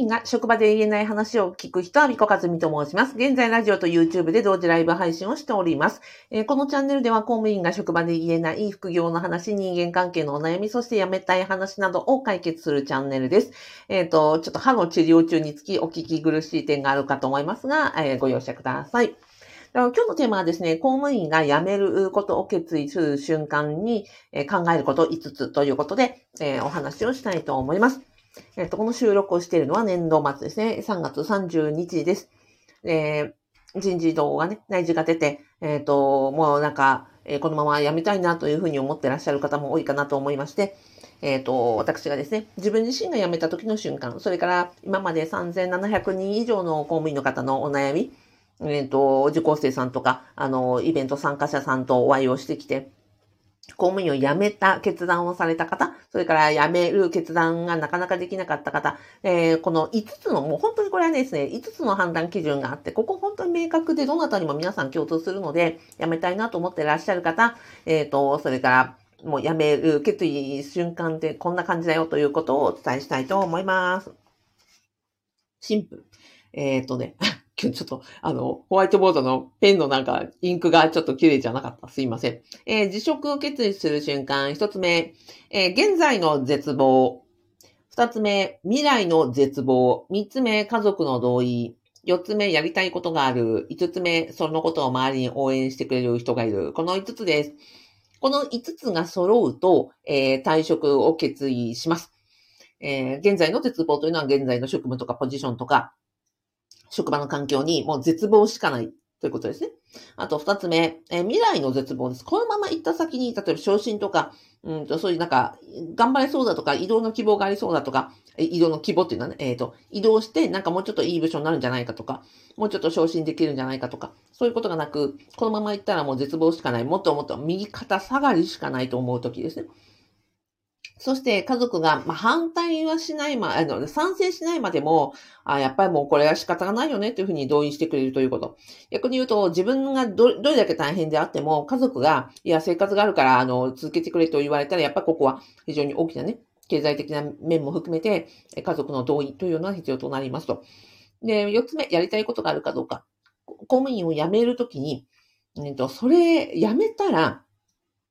員が職場で言えない話を聞く人は、みこかずみと申します。現在、ラジオと YouTube で同時ライブ配信をしております。えー、このチャンネルでは、公務員が職場で言えない副業の話、人間関係のお悩み、そして辞めたい話などを解決するチャンネルです。えっ、ー、と、ちょっと歯の治療中につきお聞き苦しい点があるかと思いますが、えー、ご容赦ください。今日のテーマはですね、公務員が辞めることを決意する瞬間に考えること5つということで、えー、お話をしたいと思います。えっ、と、この収録をしているのは年度末ですね。3月30日です。えー、人事異動がね、内示が出て、えっ、ー、と、もうなんか、えー、このまま辞めたいなというふうに思ってらっしゃる方も多いかなと思いまして、えっ、ー、と、私がですね、自分自身が辞めた時の瞬間、それから今まで3700人以上の公務員の方のお悩み、えっ、と、受講生さんとか、あの、イベント参加者さんとお会いをしてきて、公務員を辞めた決断をされた方、それから辞める決断がなかなかできなかった方、えー、この5つの、もう本当にこれはですね、5つの判断基準があって、ここ本当に明確でどなたにも皆さん共通するので、辞めたいなと思ってらっしゃる方、えっ、ー、と、それから、もう辞める決意瞬間ってこんな感じだよということをお伝えしたいと思います。シンプル。えっ、ー、とね、今 日ちょっと、あの、ホワイトボードのペンのなんか、インクがちょっと綺麗じゃなかった。すいません。えー、辞職を決意する瞬間、一つ目、えー、現在の絶望。二つ目、未来の絶望。三つ目、家族の同意。四つ目、やりたいことがある。五つ目、そのことを周りに応援してくれる人がいる。この五つです。この五つが揃うと、えー、退職を決意します。えー、現在の絶望というのは現在の職務とかポジションとか、職場の環境にもう絶望しかないということですね。あと二つ目、えー、未来の絶望です。このまま行った先に、例えば昇進とか、うんと、そういうなんか、頑張れそうだとか、移動の希望がありそうだとか、移動の希望っていうのはね、えっ、ー、と、移動して、なんかもうちょっといい部署になるんじゃないかとか、もうちょっと昇進できるんじゃないかとか、そういうことがなく、このまま行ったらもう絶望しかない、もっともっと右肩下がりしかないと思うときですね。そして家族が、まあ、反対はしないま、あの、賛成しないまでも、あやっぱりもうこれは仕方がないよねというふうに同意してくれるということ。逆に言うと、自分がど、どれだけ大変であっても、家族が、いや、生活があるから、あの、続けてくれと言われたら、やっぱりここは非常に大きなね、経済的な面も含めて、家族の同意というのは必要となりますと。で、四つ目、やりたいことがあるかどうか。公務員を辞めるときに、えっと、それ、辞めたら、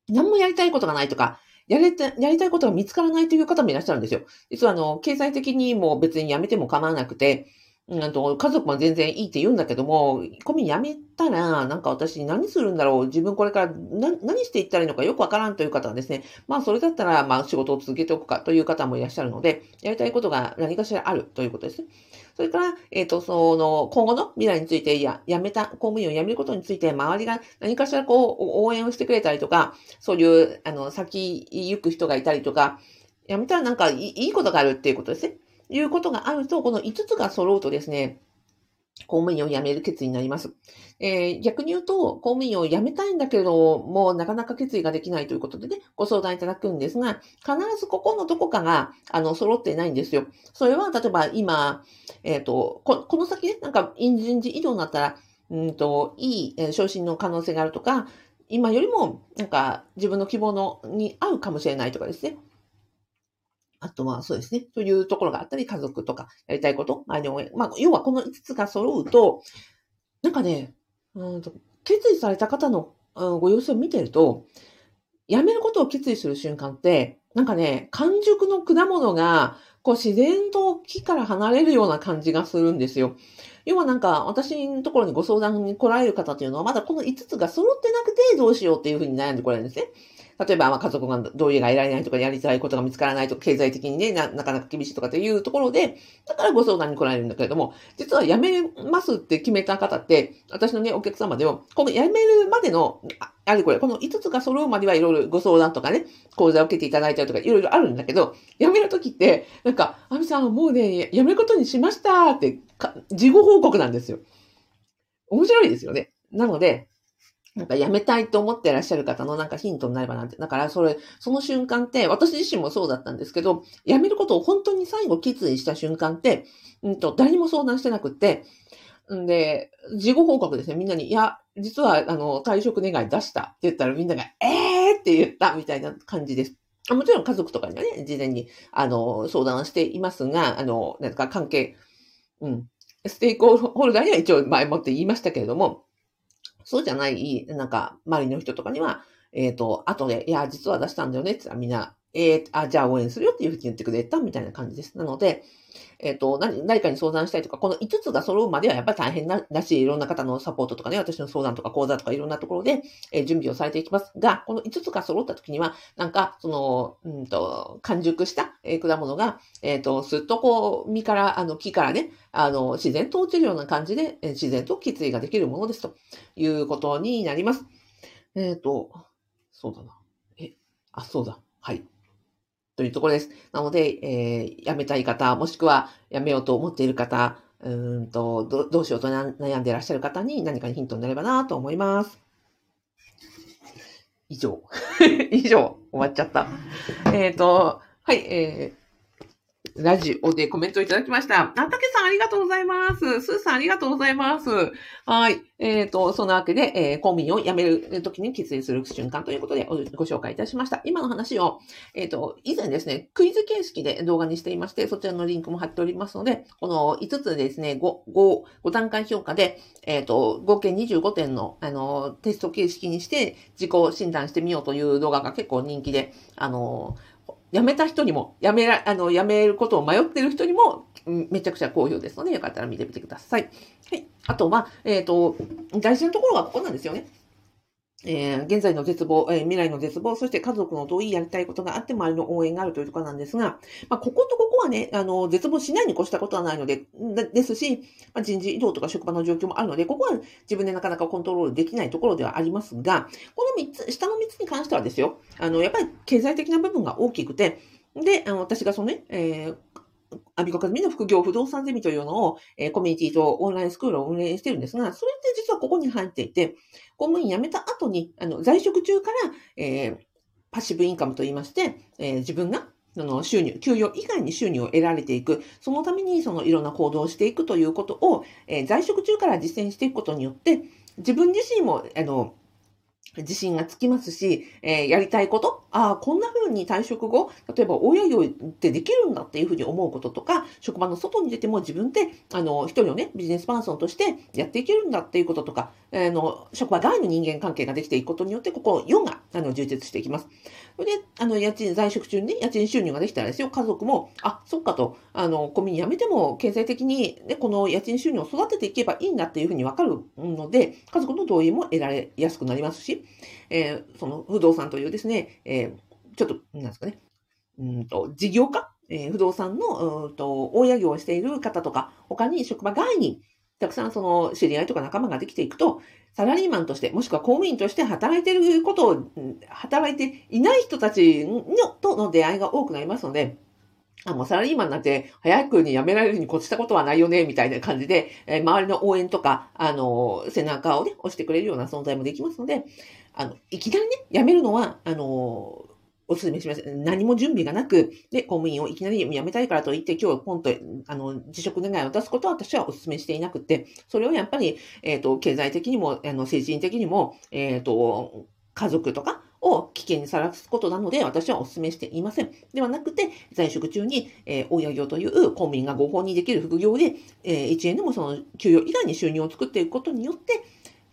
何もやりたいことがないとか、やれて、やりたいことが見つからないという方もいらっしゃるんですよ。実はあの、経済的にも別にやめても構わなくて、うんと、家族も全然いいって言うんだけども、コミ辞めたら、なんか私何するんだろう自分これから何していったらいいのかよくわからんという方はですね、まあそれだったら、まあ仕事を続けておくかという方もいらっしゃるので、やりたいことが何かしらあるということですね。それから、えっ、ー、と、その、今後の未来について、や、辞めた、公務員を辞めることについて、周りが何かしらこう、応援をしてくれたりとか、そういう、あの、先行く人がいたりとか、辞めたらなんかいいことがあるっていうことですね。いうことがあると、この5つが揃うとですね、公務員を辞める決意になります。えー、逆に言うと、公務員を辞めたいんだけど、もうなかなか決意ができないということでね、ご相談いただくんですが、必ずここのどこかが、あの、揃ってないんですよ。それは、例えば今、えっ、ー、とこ、この先ね、なんか、人事異動になったら、うんと、いい、昇進の可能性があるとか、今よりも、なんか、自分の希望の、に合うかもしれないとかですね。あとはそうですね。というところがあったり、家族とかやりたいこと、周りのまあ、要はこの5つが揃うと、なんかね、うん決意された方の、ご様子を見てると、辞めることを決意する瞬間って、なんかね、完熟の果物が、こう自然と木から離れるような感じがするんですよ。要はなんか、私のところにご相談に来られる方というのは、まだこの5つが揃ってなくてどうしようっていうふうに悩んでこられるんですね。例えば、まあ、家族が同意が得られないとか、やりたいことが見つからないとか、経済的にねな、なかなか厳しいとかっていうところで、だからご相談に来られるんだけれども、実は辞めますって決めた方って、私のね、お客様では、この辞めるまでの、ああれこれ、この5つが揃うまではいろいろご相談とかね、講座を受けていただいたりとか、いろいろあるんだけど、辞めるときって、なんか、あみさん、もうね、辞めることにしましたって、事後報告なんですよ。面白いですよね。なので、なんか辞めたいと思ってらっしゃる方のなんかヒントになればなんて。だからそれ、その瞬間って、私自身もそうだったんですけど、辞めることを本当に最後決意した瞬間って、うんと、誰にも相談してなくって、んで、事後報告ですね。みんなに、いや、実は、あの、退職願い出したって言ったらみんなが、えーって言ったみたいな感じです。もちろん家族とかにはね、事前に、あの、相談していますが、あの、なんか関係、うん。ステークホルダーには一応前もって言いましたけれども、そうじゃない、なんか、周りの人とかには、えっ、ー、と、後で、いや、実は出したんだよねってみんな、えー、あ、じゃあ応援するよっていうふうに言ってくれたみたいな感じです。なので、えっ、ー、と、何、誰かに相談したいとか、この5つが揃うまではやっぱり大変な、だし、いろんな方のサポートとかね、私の相談とか講座とかいろんなところで、えー、準備をされていきますが、この5つが揃った時には、なんか、その、うんと、完熟した、えー、果物が、えっ、と、すっとこう、実から、あの、木からね、あの、自然と落ちるような感じで、え自然と決意ができるものですということになります。えっ、と、そうだな。え、あ、そうだ。はい。というところです。なので、えー、辞めたい方、もしくは辞めようと思っている方、うんとど、どうしようと悩んでいらっしゃる方に何かにヒントになればなと思います。以上。以上、終わっちゃった。えっ、ー、と、はい、えー、ラジオでコメントいただきました。あ、たけさんありがとうございます。すーさんありがとうございます。はい。えっ、ー、と、そのわけで、えー、公民を辞めるときに決意する瞬間ということでご紹介いたしました。今の話を、えっ、ー、と、以前ですね、クイズ形式で動画にしていまして、そちらのリンクも貼っておりますので、この5つですね、5、5、5段階評価で、えっ、と、合計25点の、あの、テスト形式にして自己診断してみようという動画が結構人気で、あの、辞めた人にも、辞めら、あの、辞めることを迷ってる人にも、めちゃくちゃ好評ですので、よかったら見てみてください。はい。あとは、えっ、ー、と、大事なところはここなんですよね。えー、現在の絶望、えー、未来の絶望、そして家族の同意やりたいことがあって周りの応援があるというところなんですが、まあ、こことここはね、あの、絶望しないに越したことはないので、ですし、まあ、人事異動とか職場の状況もあるので、ここは自分でなかなかコントロールできないところではありますが、この3つ、下の3つに関してはですよ、あの、やっぱり経済的な部分が大きくて、で、あの私がそのね、えーアビコカズミの副業不動産ゼミというのを、えー、コミュニティとオンラインスクールを運営してるんですが、それって実はここに入っていて、公務員辞めた後に、あの、在職中から、えー、パッシブインカムと言いまして、えー、自分がその収入、給与以外に収入を得られていく、そのためにそのいろんな行動をしていくということを、え、在職中から実践していくことによって、自分自身も、あの、自信がつきますし、えー、やりたいこと、ああ、こんな風に退職後、例えば親業ってできるんだっていう風に思うこととか、職場の外に出ても自分で、あの、一人のね、ビジネスパーソンとしてやっていけるんだっていうこととか、あの、職場外の人間関係ができていくことによって、ここ4が、あの、充実していきます。それで、あの、家賃、在職中にね、家賃収入ができたらですよ、家族も、あ、そっかと、あの、コンビニ辞めても、経済的に、ね、この家賃収入を育てていけばいいんだっていう風にわかるので、家族の同意も得られやすくなりますし、えー、その不動産というですね、えー、ちょっと、なんですかね、うんと、事業家、えー、不動産の、うんと、大家業をしている方とか、他に職場外に、たくさんその知り合いとか仲間ができていくと、サラリーマンとして、もしくは公務員として働いていることを、働いていない人たちのとの出会いが多くなりますので、あ、もうサラリーマンなんて早くに辞められるに越したことはないよね、みたいな感じで、えー、周りの応援とか、あの、背中をね、押してくれるような存在もできますので、あの、いきなりね、辞めるのは、あの、お勧めします。何も準備がなく、で、公務員をいきなり辞めたいからと言って、今日ポンと、あの、辞職願を出すことは私はお勧めしていなくて、それをやっぱり、えっ、ー、と、経済的にも、あの、政治的にも、えっ、ー、と、家族とか、を危険にさらすことなので、私はお勧めしていません。ではなくて、在職中に、えー、親業という公務員が合法にできる副業で、えー、1円でもその給与以外に収入を作っていくことによって、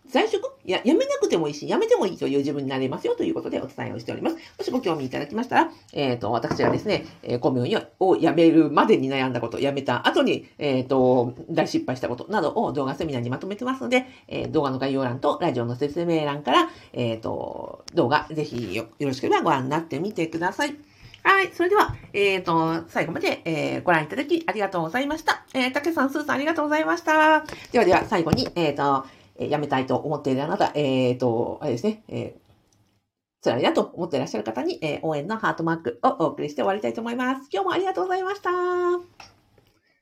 在職？いや、辞めなくてもいいし、辞めてもいいという自分になれますよということでお伝えをしております。もしご興味いただきましたら、えっ、ー、と、私はですね、えー、公務員を辞めるまでに悩んだこと、辞めた後に、えっ、ー、と、大失敗したことなどを動画セミナーにまとめてますので、えー、動画の概要欄とラジオの説明欄から、えっ、と、動画ぜひよろしければご覧になってみてください。はい。それでは、えっ、と、最後まで、えー、ご覧いただきありがとうございました。えー、たけさん、すーさんありがとうございました。ではでは、最後に、えっ、と、え辞めたいと思っているあなた、えっ、ー、と、あれですね、えー、辛いなと思っていらっしゃる方に、えー、応援のハートマークをお送りして終わりたいと思います。今日もありがとうございました。